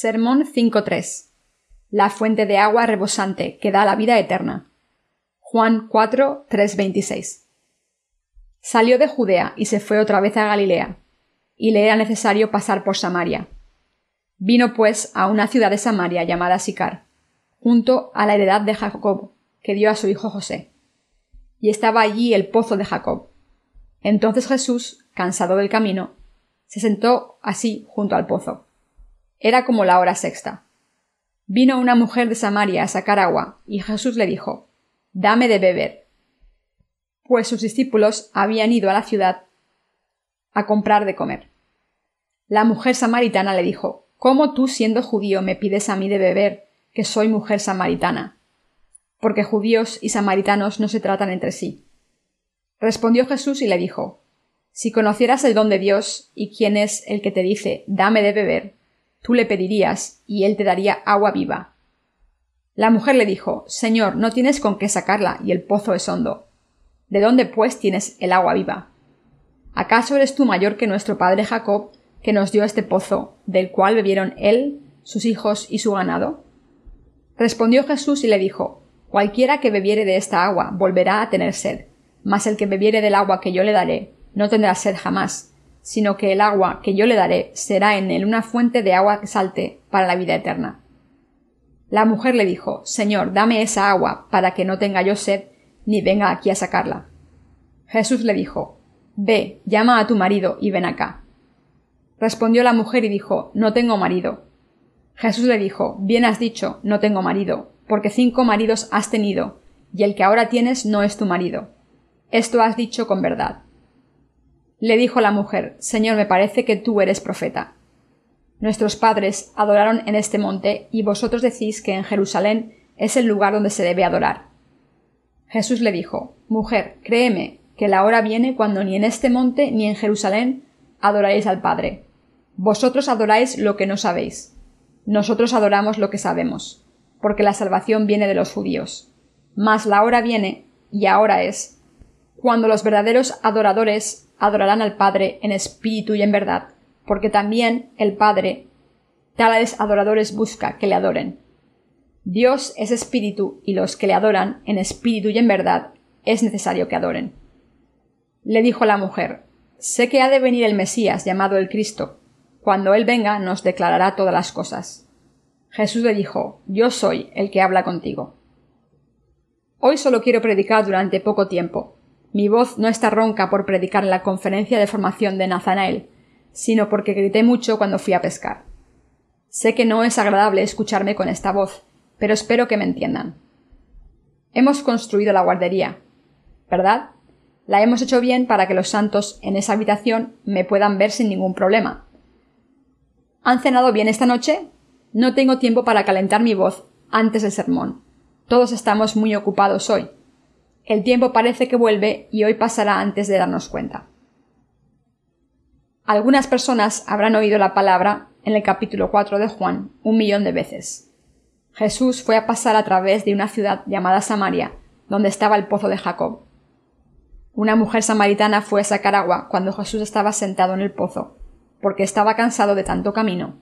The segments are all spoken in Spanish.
Sermón 5.3. La fuente de agua rebosante que da la vida eterna. Juan 4.3.26. Salió de Judea y se fue otra vez a Galilea, y le era necesario pasar por Samaria. Vino pues a una ciudad de Samaria llamada Sicar, junto a la heredad de Jacob, que dio a su hijo José. Y estaba allí el pozo de Jacob. Entonces Jesús, cansado del camino, se sentó así junto al pozo. Era como la hora sexta. Vino una mujer de Samaria a sacar agua, y Jesús le dijo Dame de beber. Pues sus discípulos habían ido a la ciudad a comprar de comer. La mujer samaritana le dijo ¿Cómo tú, siendo judío, me pides a mí de beber, que soy mujer samaritana? Porque judíos y samaritanos no se tratan entre sí. Respondió Jesús y le dijo Si conocieras el don de Dios y quién es el que te dice Dame de beber, tú le pedirías, y él te daría agua viva. La mujer le dijo Señor, no tienes con qué sacarla, y el pozo es hondo. ¿De dónde, pues, tienes el agua viva? ¿Acaso eres tú mayor que nuestro padre Jacob, que nos dio este pozo, del cual bebieron él, sus hijos y su ganado? Respondió Jesús y le dijo Cualquiera que bebiere de esta agua volverá a tener sed, mas el que bebiere del agua que yo le daré no tendrá sed jamás, sino que el agua que yo le daré será en él una fuente de agua que salte para la vida eterna. La mujer le dijo Señor, dame esa agua para que no tenga yo sed ni venga aquí a sacarla. Jesús le dijo Ve, llama a tu marido y ven acá. Respondió la mujer y dijo No tengo marido. Jesús le dijo Bien has dicho, no tengo marido, porque cinco maridos has tenido, y el que ahora tienes no es tu marido. Esto has dicho con verdad. Le dijo la mujer Señor, me parece que tú eres profeta. Nuestros padres adoraron en este monte, y vosotros decís que en Jerusalén es el lugar donde se debe adorar. Jesús le dijo Mujer, créeme, que la hora viene cuando ni en este monte ni en Jerusalén adoraréis al Padre. Vosotros adoráis lo que no sabéis. Nosotros adoramos lo que sabemos, porque la salvación viene de los judíos. Mas la hora viene, y ahora es, cuando los verdaderos adoradores adorarán al Padre en espíritu y en verdad, porque también el Padre tales adoradores busca que le adoren. Dios es espíritu y los que le adoran en espíritu y en verdad es necesario que adoren. Le dijo la mujer, Sé que ha de venir el Mesías llamado el Cristo. Cuando Él venga nos declarará todas las cosas. Jesús le dijo, Yo soy el que habla contigo. Hoy solo quiero predicar durante poco tiempo, mi voz no está ronca por predicar en la conferencia de formación de Nazanael, sino porque grité mucho cuando fui a pescar. Sé que no es agradable escucharme con esta voz, pero espero que me entiendan. Hemos construido la guardería, ¿verdad? La hemos hecho bien para que los santos en esa habitación me puedan ver sin ningún problema. ¿Han cenado bien esta noche? No tengo tiempo para calentar mi voz antes del sermón. Todos estamos muy ocupados hoy. El tiempo parece que vuelve y hoy pasará antes de darnos cuenta. Algunas personas habrán oído la palabra en el capítulo 4 de Juan un millón de veces. Jesús fue a pasar a través de una ciudad llamada Samaria, donde estaba el pozo de Jacob. Una mujer samaritana fue a sacar agua cuando Jesús estaba sentado en el pozo, porque estaba cansado de tanto camino,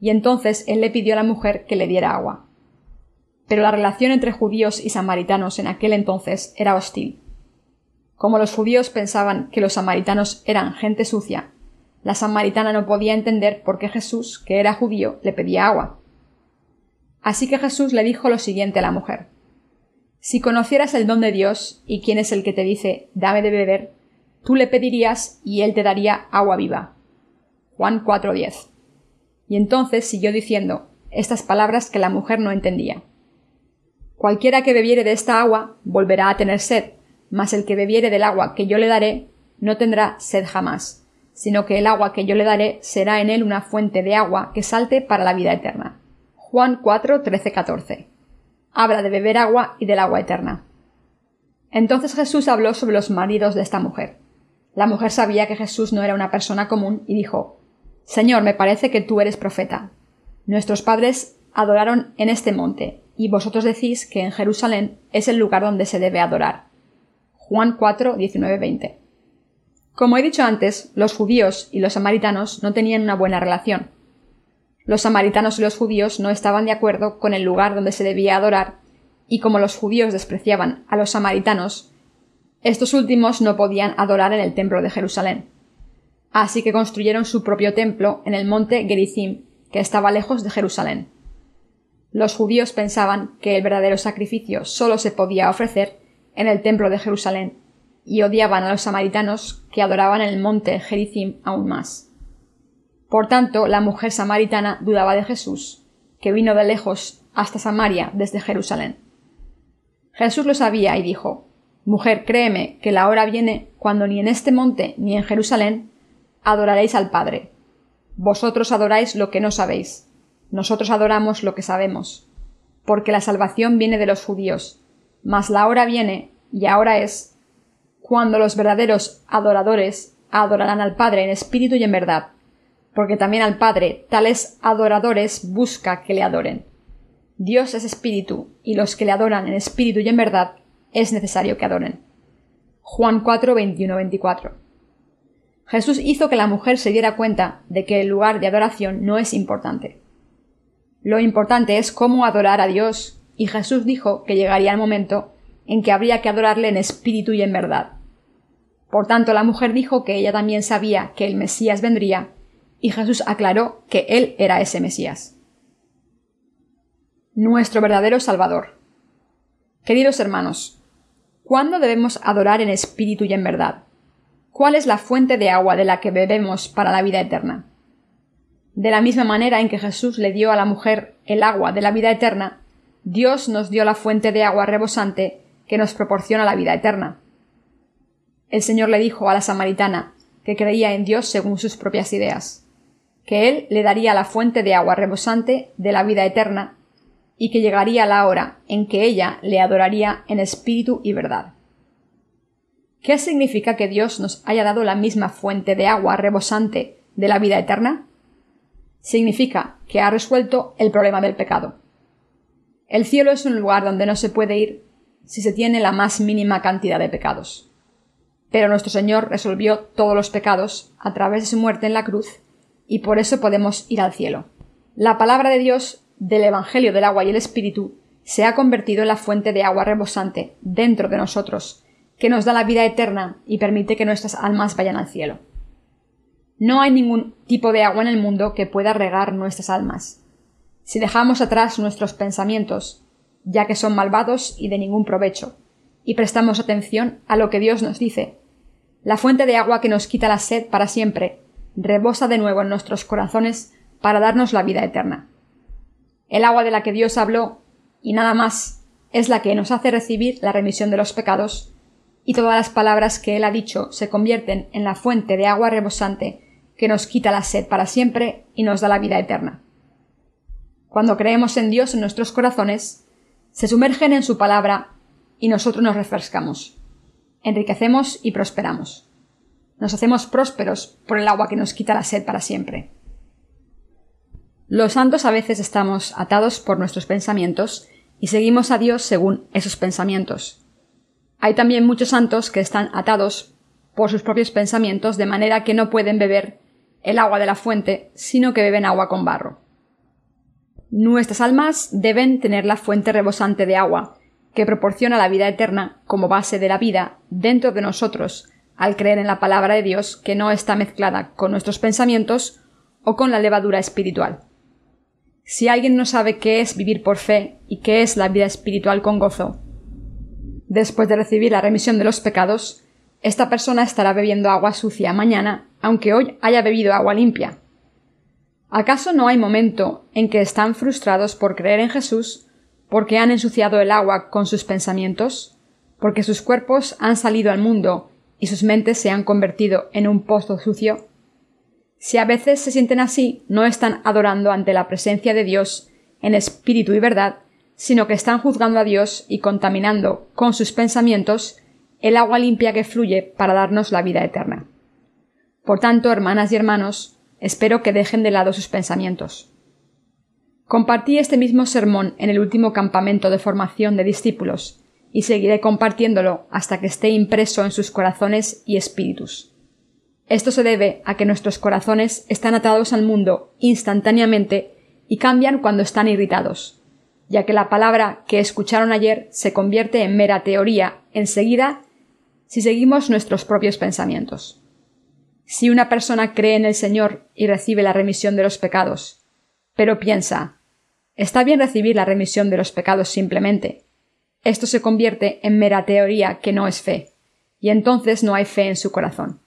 y entonces él le pidió a la mujer que le diera agua pero la relación entre judíos y samaritanos en aquel entonces era hostil. Como los judíos pensaban que los samaritanos eran gente sucia, la samaritana no podía entender por qué Jesús, que era judío, le pedía agua. Así que Jesús le dijo lo siguiente a la mujer Si conocieras el don de Dios y quién es el que te dice dame de beber, tú le pedirías y él te daría agua viva. Juan 4:10. Y entonces siguió diciendo estas palabras que la mujer no entendía. Cualquiera que bebiere de esta agua volverá a tener sed, mas el que bebiere del agua que yo le daré no tendrá sed jamás, sino que el agua que yo le daré será en él una fuente de agua que salte para la vida eterna. Juan 4, 13, 14. Habla de beber agua y del agua eterna. Entonces Jesús habló sobre los maridos de esta mujer. La mujer sabía que Jesús no era una persona común y dijo Señor, me parece que tú eres profeta. Nuestros padres adoraron en este monte, y vosotros decís que en Jerusalén es el lugar donde se debe adorar. Juan 4, 19, 20. Como he dicho antes, los judíos y los samaritanos no tenían una buena relación. Los samaritanos y los judíos no estaban de acuerdo con el lugar donde se debía adorar, y como los judíos despreciaban a los samaritanos, estos últimos no podían adorar en el templo de Jerusalén. Así que construyeron su propio templo en el monte Gerizim, que estaba lejos de Jerusalén. Los judíos pensaban que el verdadero sacrificio solo se podía ofrecer en el templo de Jerusalén, y odiaban a los samaritanos que adoraban el monte Gerizim aún más. Por tanto, la mujer samaritana dudaba de Jesús, que vino de lejos hasta Samaria desde Jerusalén. Jesús lo sabía y dijo Mujer, créeme que la hora viene cuando ni en este monte ni en Jerusalén adoraréis al Padre. Vosotros adoráis lo que no sabéis. Nosotros adoramos lo que sabemos. Porque la salvación viene de los judíos. Mas la hora viene, y ahora es, cuando los verdaderos adoradores adorarán al Padre en espíritu y en verdad. Porque también al Padre tales adoradores busca que le adoren. Dios es espíritu, y los que le adoran en espíritu y en verdad es necesario que adoren. Juan 4, 21, 24. Jesús hizo que la mujer se diera cuenta de que el lugar de adoración no es importante. Lo importante es cómo adorar a Dios, y Jesús dijo que llegaría el momento en que habría que adorarle en espíritu y en verdad. Por tanto, la mujer dijo que ella también sabía que el Mesías vendría, y Jesús aclaró que él era ese Mesías. Nuestro verdadero Salvador. Queridos hermanos, ¿Cuándo debemos adorar en espíritu y en verdad? ¿Cuál es la fuente de agua de la que bebemos para la vida eterna? De la misma manera en que Jesús le dio a la mujer el agua de la vida eterna, Dios nos dio la fuente de agua rebosante que nos proporciona la vida eterna. El Señor le dijo a la samaritana, que creía en Dios según sus propias ideas, que Él le daría la fuente de agua rebosante de la vida eterna y que llegaría la hora en que ella le adoraría en espíritu y verdad. ¿Qué significa que Dios nos haya dado la misma fuente de agua rebosante de la vida eterna? Significa que ha resuelto el problema del pecado. El cielo es un lugar donde no se puede ir si se tiene la más mínima cantidad de pecados. Pero nuestro Señor resolvió todos los pecados a través de su muerte en la cruz, y por eso podemos ir al cielo. La palabra de Dios del Evangelio del agua y el Espíritu se ha convertido en la fuente de agua rebosante dentro de nosotros, que nos da la vida eterna y permite que nuestras almas vayan al cielo. No hay ningún tipo de agua en el mundo que pueda regar nuestras almas. Si dejamos atrás nuestros pensamientos, ya que son malvados y de ningún provecho, y prestamos atención a lo que Dios nos dice, la fuente de agua que nos quita la sed para siempre rebosa de nuevo en nuestros corazones para darnos la vida eterna. El agua de la que Dios habló, y nada más, es la que nos hace recibir la remisión de los pecados, y todas las palabras que Él ha dicho se convierten en la fuente de agua rebosante que nos quita la sed para siempre y nos da la vida eterna. Cuando creemos en Dios en nuestros corazones, se sumergen en su palabra y nosotros nos refrescamos, enriquecemos y prosperamos. Nos hacemos prósperos por el agua que nos quita la sed para siempre. Los santos a veces estamos atados por nuestros pensamientos y seguimos a Dios según esos pensamientos. Hay también muchos santos que están atados por sus propios pensamientos de manera que no pueden beber el agua de la fuente, sino que beben agua con barro. Nuestras almas deben tener la fuente rebosante de agua, que proporciona la vida eterna como base de la vida dentro de nosotros, al creer en la palabra de Dios que no está mezclada con nuestros pensamientos o con la levadura espiritual. Si alguien no sabe qué es vivir por fe y qué es la vida espiritual con gozo, después de recibir la remisión de los pecados, esta persona estará bebiendo agua sucia mañana, aunque hoy haya bebido agua limpia. ¿Acaso no hay momento en que están frustrados por creer en Jesús porque han ensuciado el agua con sus pensamientos, porque sus cuerpos han salido al mundo y sus mentes se han convertido en un pozo sucio? Si a veces se sienten así, no están adorando ante la presencia de Dios en espíritu y verdad, sino que están juzgando a Dios y contaminando con sus pensamientos el agua limpia que fluye para darnos la vida eterna. Por tanto, hermanas y hermanos, espero que dejen de lado sus pensamientos. Compartí este mismo sermón en el último campamento de formación de discípulos, y seguiré compartiéndolo hasta que esté impreso en sus corazones y espíritus. Esto se debe a que nuestros corazones están atados al mundo instantáneamente y cambian cuando están irritados, ya que la palabra que escucharon ayer se convierte en mera teoría enseguida si seguimos nuestros propios pensamientos. Si una persona cree en el Señor y recibe la remisión de los pecados, pero piensa, está bien recibir la remisión de los pecados simplemente, esto se convierte en mera teoría que no es fe, y entonces no hay fe en su corazón.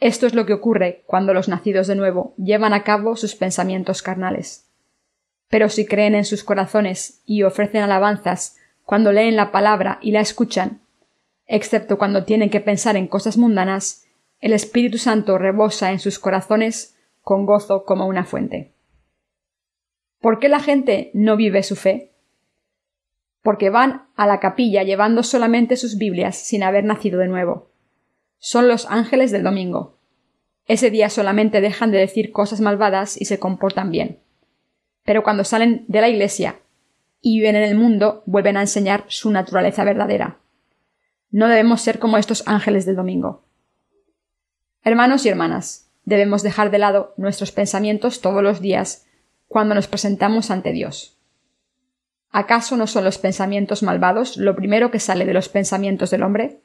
Esto es lo que ocurre cuando los nacidos de nuevo llevan a cabo sus pensamientos carnales. Pero si creen en sus corazones y ofrecen alabanzas cuando leen la palabra y la escuchan, excepto cuando tienen que pensar en cosas mundanas, el Espíritu Santo rebosa en sus corazones con gozo como una fuente. ¿Por qué la gente no vive su fe? Porque van a la capilla llevando solamente sus Biblias sin haber nacido de nuevo son los ángeles del domingo. Ese día solamente dejan de decir cosas malvadas y se comportan bien. Pero cuando salen de la iglesia y viven en el mundo, vuelven a enseñar su naturaleza verdadera. No debemos ser como estos ángeles del domingo. Hermanos y hermanas, debemos dejar de lado nuestros pensamientos todos los días cuando nos presentamos ante Dios. ¿Acaso no son los pensamientos malvados lo primero que sale de los pensamientos del hombre?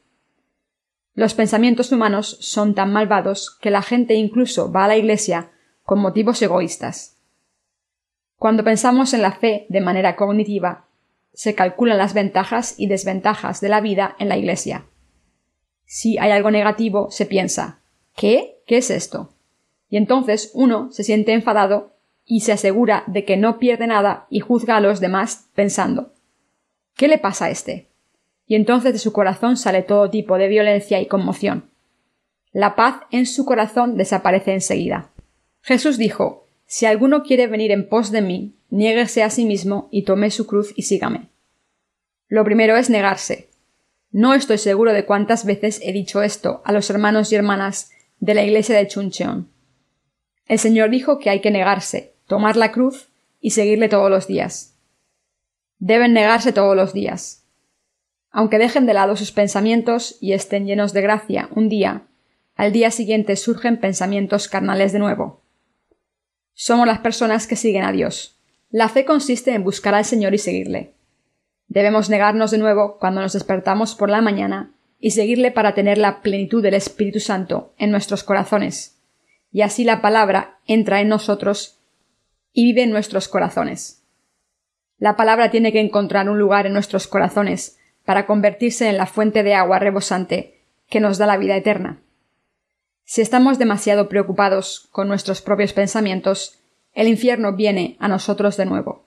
Los pensamientos humanos son tan malvados que la gente incluso va a la Iglesia con motivos egoístas. Cuando pensamos en la fe de manera cognitiva, se calculan las ventajas y desventajas de la vida en la Iglesia. Si hay algo negativo, se piensa ¿qué? ¿qué es esto? Y entonces uno se siente enfadado y se asegura de que no pierde nada y juzga a los demás pensando ¿qué le pasa a este? y entonces de su corazón sale todo tipo de violencia y conmoción. La paz en su corazón desaparece enseguida. Jesús dijo Si alguno quiere venir en pos de mí, niéguese a sí mismo y tome su cruz y sígame. Lo primero es negarse. No estoy seguro de cuántas veces he dicho esto a los hermanos y hermanas de la iglesia de Chuncheon. El Señor dijo que hay que negarse, tomar la cruz y seguirle todos los días. Deben negarse todos los días. Aunque dejen de lado sus pensamientos y estén llenos de gracia un día, al día siguiente surgen pensamientos carnales de nuevo. Somos las personas que siguen a Dios. La fe consiste en buscar al Señor y seguirle. Debemos negarnos de nuevo cuando nos despertamos por la mañana y seguirle para tener la plenitud del Espíritu Santo en nuestros corazones, y así la palabra entra en nosotros y vive en nuestros corazones. La palabra tiene que encontrar un lugar en nuestros corazones para convertirse en la fuente de agua rebosante que nos da la vida eterna. Si estamos demasiado preocupados con nuestros propios pensamientos, el infierno viene a nosotros de nuevo.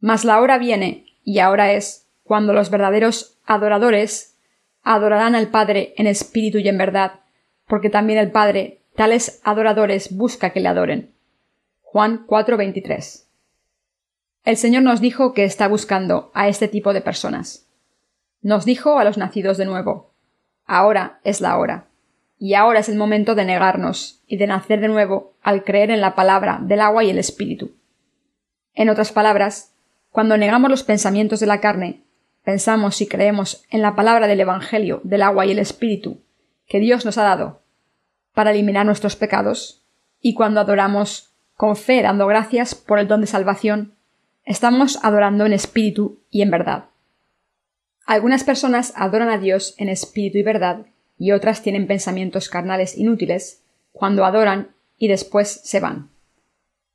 Mas la hora viene, y ahora es, cuando los verdaderos adoradores adorarán al Padre en espíritu y en verdad, porque también el Padre tales adoradores busca que le adoren. Juan 4:23 el Señor nos dijo que está buscando a este tipo de personas. Nos dijo a los nacidos de nuevo Ahora es la hora. Y ahora es el momento de negarnos y de nacer de nuevo al creer en la palabra del agua y el espíritu. En otras palabras, cuando negamos los pensamientos de la carne, pensamos y creemos en la palabra del Evangelio del agua y el espíritu que Dios nos ha dado para eliminar nuestros pecados, y cuando adoramos con fe dando gracias por el don de salvación, Estamos adorando en espíritu y en verdad. Algunas personas adoran a Dios en espíritu y verdad, y otras tienen pensamientos carnales inútiles cuando adoran y después se van.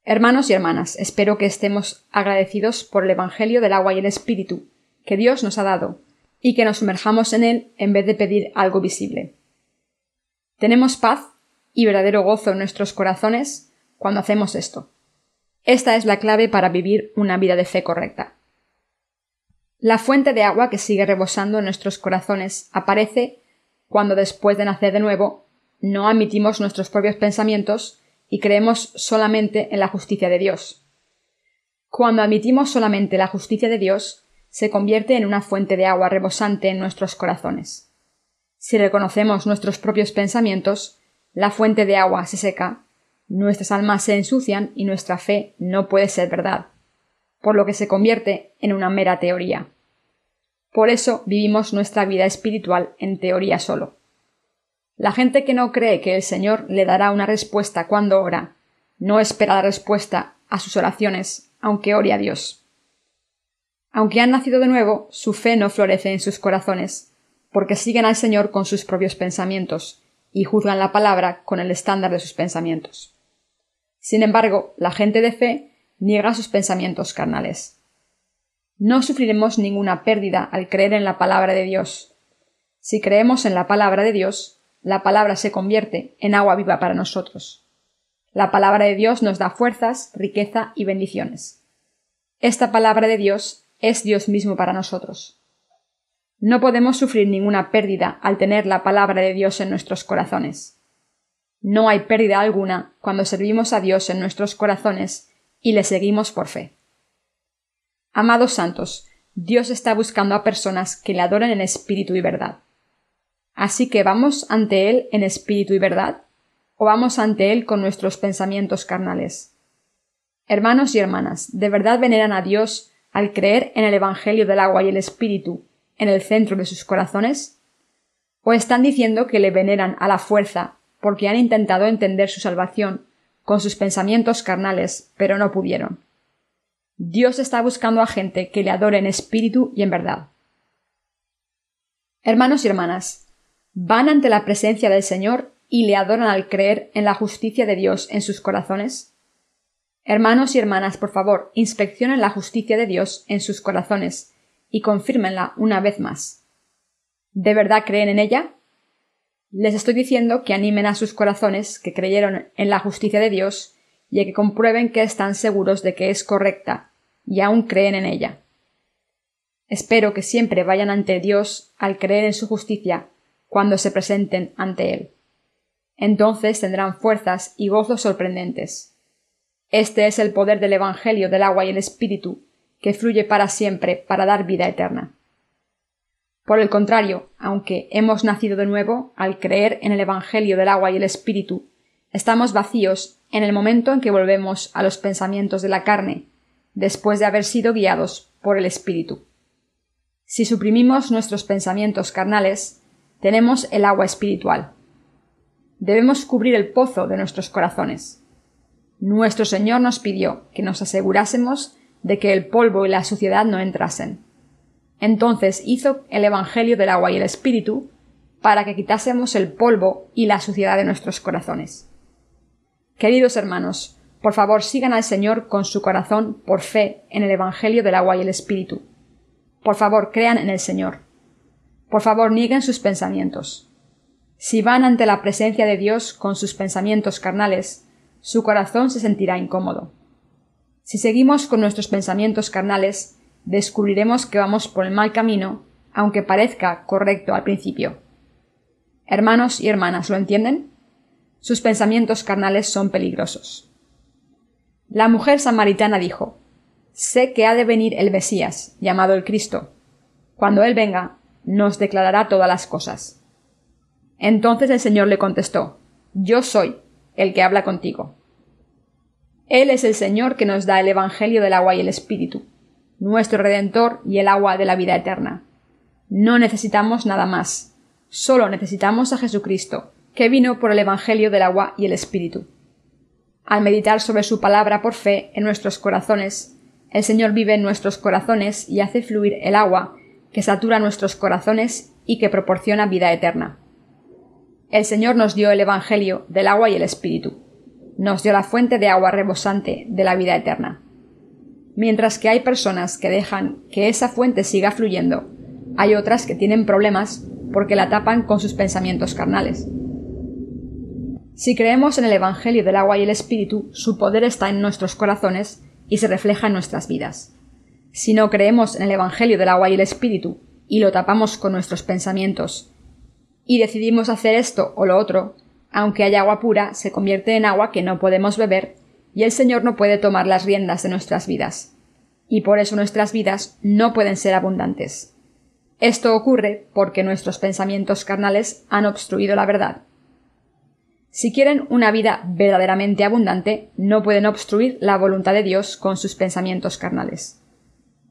Hermanos y hermanas, espero que estemos agradecidos por el Evangelio del agua y el Espíritu que Dios nos ha dado, y que nos sumerjamos en él en vez de pedir algo visible. Tenemos paz y verdadero gozo en nuestros corazones cuando hacemos esto. Esta es la clave para vivir una vida de fe correcta. La fuente de agua que sigue rebosando en nuestros corazones aparece cuando después de nacer de nuevo no admitimos nuestros propios pensamientos y creemos solamente en la justicia de Dios. Cuando admitimos solamente la justicia de Dios, se convierte en una fuente de agua rebosante en nuestros corazones. Si reconocemos nuestros propios pensamientos, la fuente de agua se seca nuestras almas se ensucian y nuestra fe no puede ser verdad, por lo que se convierte en una mera teoría. Por eso vivimos nuestra vida espiritual en teoría solo. La gente que no cree que el Señor le dará una respuesta cuando ora, no espera la respuesta a sus oraciones, aunque ore a Dios. Aunque han nacido de nuevo, su fe no florece en sus corazones, porque siguen al Señor con sus propios pensamientos, y juzgan la palabra con el estándar de sus pensamientos. Sin embargo, la gente de fe niega sus pensamientos carnales. No sufriremos ninguna pérdida al creer en la palabra de Dios. Si creemos en la palabra de Dios, la palabra se convierte en agua viva para nosotros. La palabra de Dios nos da fuerzas, riqueza y bendiciones. Esta palabra de Dios es Dios mismo para nosotros. No podemos sufrir ninguna pérdida al tener la palabra de Dios en nuestros corazones. No hay pérdida alguna cuando servimos a Dios en nuestros corazones y le seguimos por fe. Amados santos, Dios está buscando a personas que le adoren en espíritu y verdad. Así que vamos ante Él en espíritu y verdad, o vamos ante Él con nuestros pensamientos carnales. Hermanos y hermanas, ¿de verdad veneran a Dios al creer en el Evangelio del agua y el Espíritu en el centro de sus corazones? ¿O están diciendo que le veneran a la fuerza porque han intentado entender su salvación con sus pensamientos carnales, pero no pudieron? Dios está buscando a gente que le adore en espíritu y en verdad. Hermanos y hermanas, ¿van ante la presencia del Señor y le adoran al creer en la justicia de Dios en sus corazones? Hermanos y hermanas, por favor, inspeccionen la justicia de Dios en sus corazones y confírmenla una vez más. ¿De verdad creen en ella? Les estoy diciendo que animen a sus corazones que creyeron en la justicia de Dios y que comprueben que están seguros de que es correcta y aún creen en ella. Espero que siempre vayan ante Dios al creer en su justicia cuando se presenten ante Él. Entonces tendrán fuerzas y gozos sorprendentes. Este es el poder del Evangelio del agua y el Espíritu, que fluye para siempre para dar vida eterna. Por el contrario, aunque hemos nacido de nuevo, al creer en el Evangelio del agua y el Espíritu, estamos vacíos en el momento en que volvemos a los pensamientos de la carne, después de haber sido guiados por el Espíritu. Si suprimimos nuestros pensamientos carnales, tenemos el agua espiritual. Debemos cubrir el pozo de nuestros corazones. Nuestro Señor nos pidió que nos asegurásemos de que el polvo y la suciedad no entrasen. Entonces hizo el Evangelio del agua y el Espíritu para que quitásemos el polvo y la suciedad de nuestros corazones. Queridos hermanos, por favor sigan al Señor con su corazón por fe en el Evangelio del agua y el Espíritu. Por favor crean en el Señor. Por favor nieguen sus pensamientos. Si van ante la presencia de Dios con sus pensamientos carnales, su corazón se sentirá incómodo. Si seguimos con nuestros pensamientos carnales, descubriremos que vamos por el mal camino, aunque parezca correcto al principio. Hermanos y hermanas, ¿lo entienden? Sus pensamientos carnales son peligrosos. La mujer samaritana dijo Sé que ha de venir el Mesías, llamado el Cristo. Cuando Él venga, nos declarará todas las cosas. Entonces el Señor le contestó Yo soy el que habla contigo. Él es el Señor que nos da el Evangelio del agua y el Espíritu, nuestro Redentor y el agua de la vida eterna. No necesitamos nada más, solo necesitamos a Jesucristo, que vino por el Evangelio del agua y el Espíritu. Al meditar sobre su palabra por fe en nuestros corazones, el Señor vive en nuestros corazones y hace fluir el agua que satura nuestros corazones y que proporciona vida eterna. El Señor nos dio el Evangelio del agua y el Espíritu nos dio la fuente de agua rebosante de la vida eterna. Mientras que hay personas que dejan que esa fuente siga fluyendo, hay otras que tienen problemas porque la tapan con sus pensamientos carnales. Si creemos en el Evangelio del agua y el Espíritu, su poder está en nuestros corazones y se refleja en nuestras vidas. Si no creemos en el Evangelio del agua y el Espíritu y lo tapamos con nuestros pensamientos y decidimos hacer esto o lo otro, aunque haya agua pura, se convierte en agua que no podemos beber, y el Señor no puede tomar las riendas de nuestras vidas. Y por eso nuestras vidas no pueden ser abundantes. Esto ocurre porque nuestros pensamientos carnales han obstruido la verdad. Si quieren una vida verdaderamente abundante, no pueden obstruir la voluntad de Dios con sus pensamientos carnales.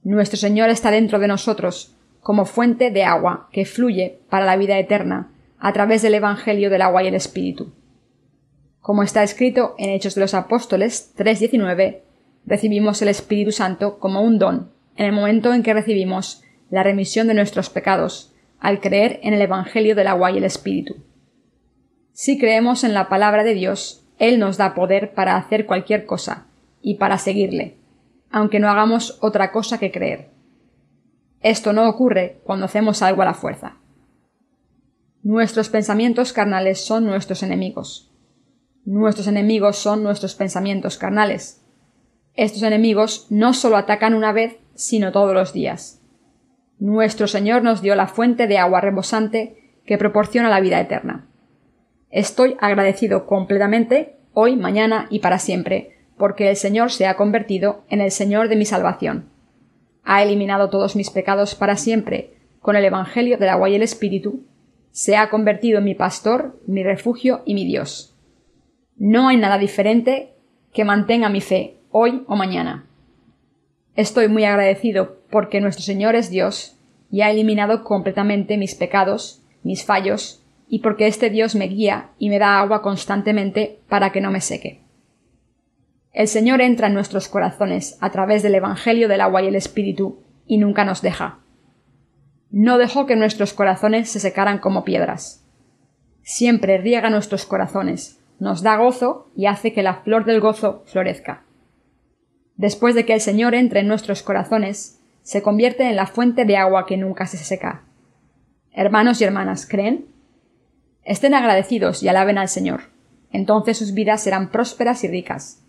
Nuestro Señor está dentro de nosotros, como fuente de agua que fluye para la vida eterna, a través del Evangelio del agua y el Espíritu. Como está escrito en Hechos de los Apóstoles 3.19, recibimos el Espíritu Santo como un don en el momento en que recibimos la remisión de nuestros pecados al creer en el Evangelio del agua y el Espíritu. Si creemos en la palabra de Dios, Él nos da poder para hacer cualquier cosa y para seguirle, aunque no hagamos otra cosa que creer. Esto no ocurre cuando hacemos algo a la fuerza. Nuestros pensamientos carnales son nuestros enemigos. Nuestros enemigos son nuestros pensamientos carnales. Estos enemigos no solo atacan una vez, sino todos los días. Nuestro Señor nos dio la fuente de agua rebosante que proporciona la vida eterna. Estoy agradecido completamente, hoy, mañana y para siempre, porque el Señor se ha convertido en el Señor de mi salvación. Ha eliminado todos mis pecados para siempre con el Evangelio del agua y el Espíritu se ha convertido en mi pastor, mi refugio y mi Dios. No hay nada diferente que mantenga mi fe hoy o mañana. Estoy muy agradecido porque nuestro Señor es Dios y ha eliminado completamente mis pecados, mis fallos, y porque este Dios me guía y me da agua constantemente para que no me seque. El Señor entra en nuestros corazones a través del Evangelio del agua y el Espíritu y nunca nos deja no dejó que nuestros corazones se secaran como piedras. Siempre riega nuestros corazones, nos da gozo y hace que la flor del gozo florezca. Después de que el Señor entre en nuestros corazones, se convierte en la fuente de agua que nunca se seca. Hermanos y hermanas, ¿creen? Estén agradecidos y alaben al Señor. Entonces sus vidas serán prósperas y ricas.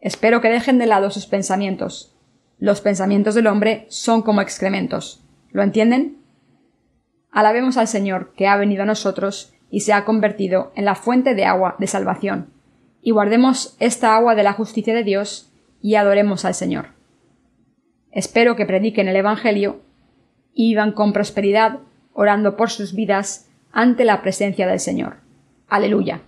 Espero que dejen de lado sus pensamientos. Los pensamientos del hombre son como excrementos ¿Lo entienden? Alabemos al Señor, que ha venido a nosotros y se ha convertido en la fuente de agua de salvación, y guardemos esta agua de la justicia de Dios y adoremos al Señor. Espero que prediquen el Evangelio y vivan con prosperidad, orando por sus vidas ante la presencia del Señor. Aleluya.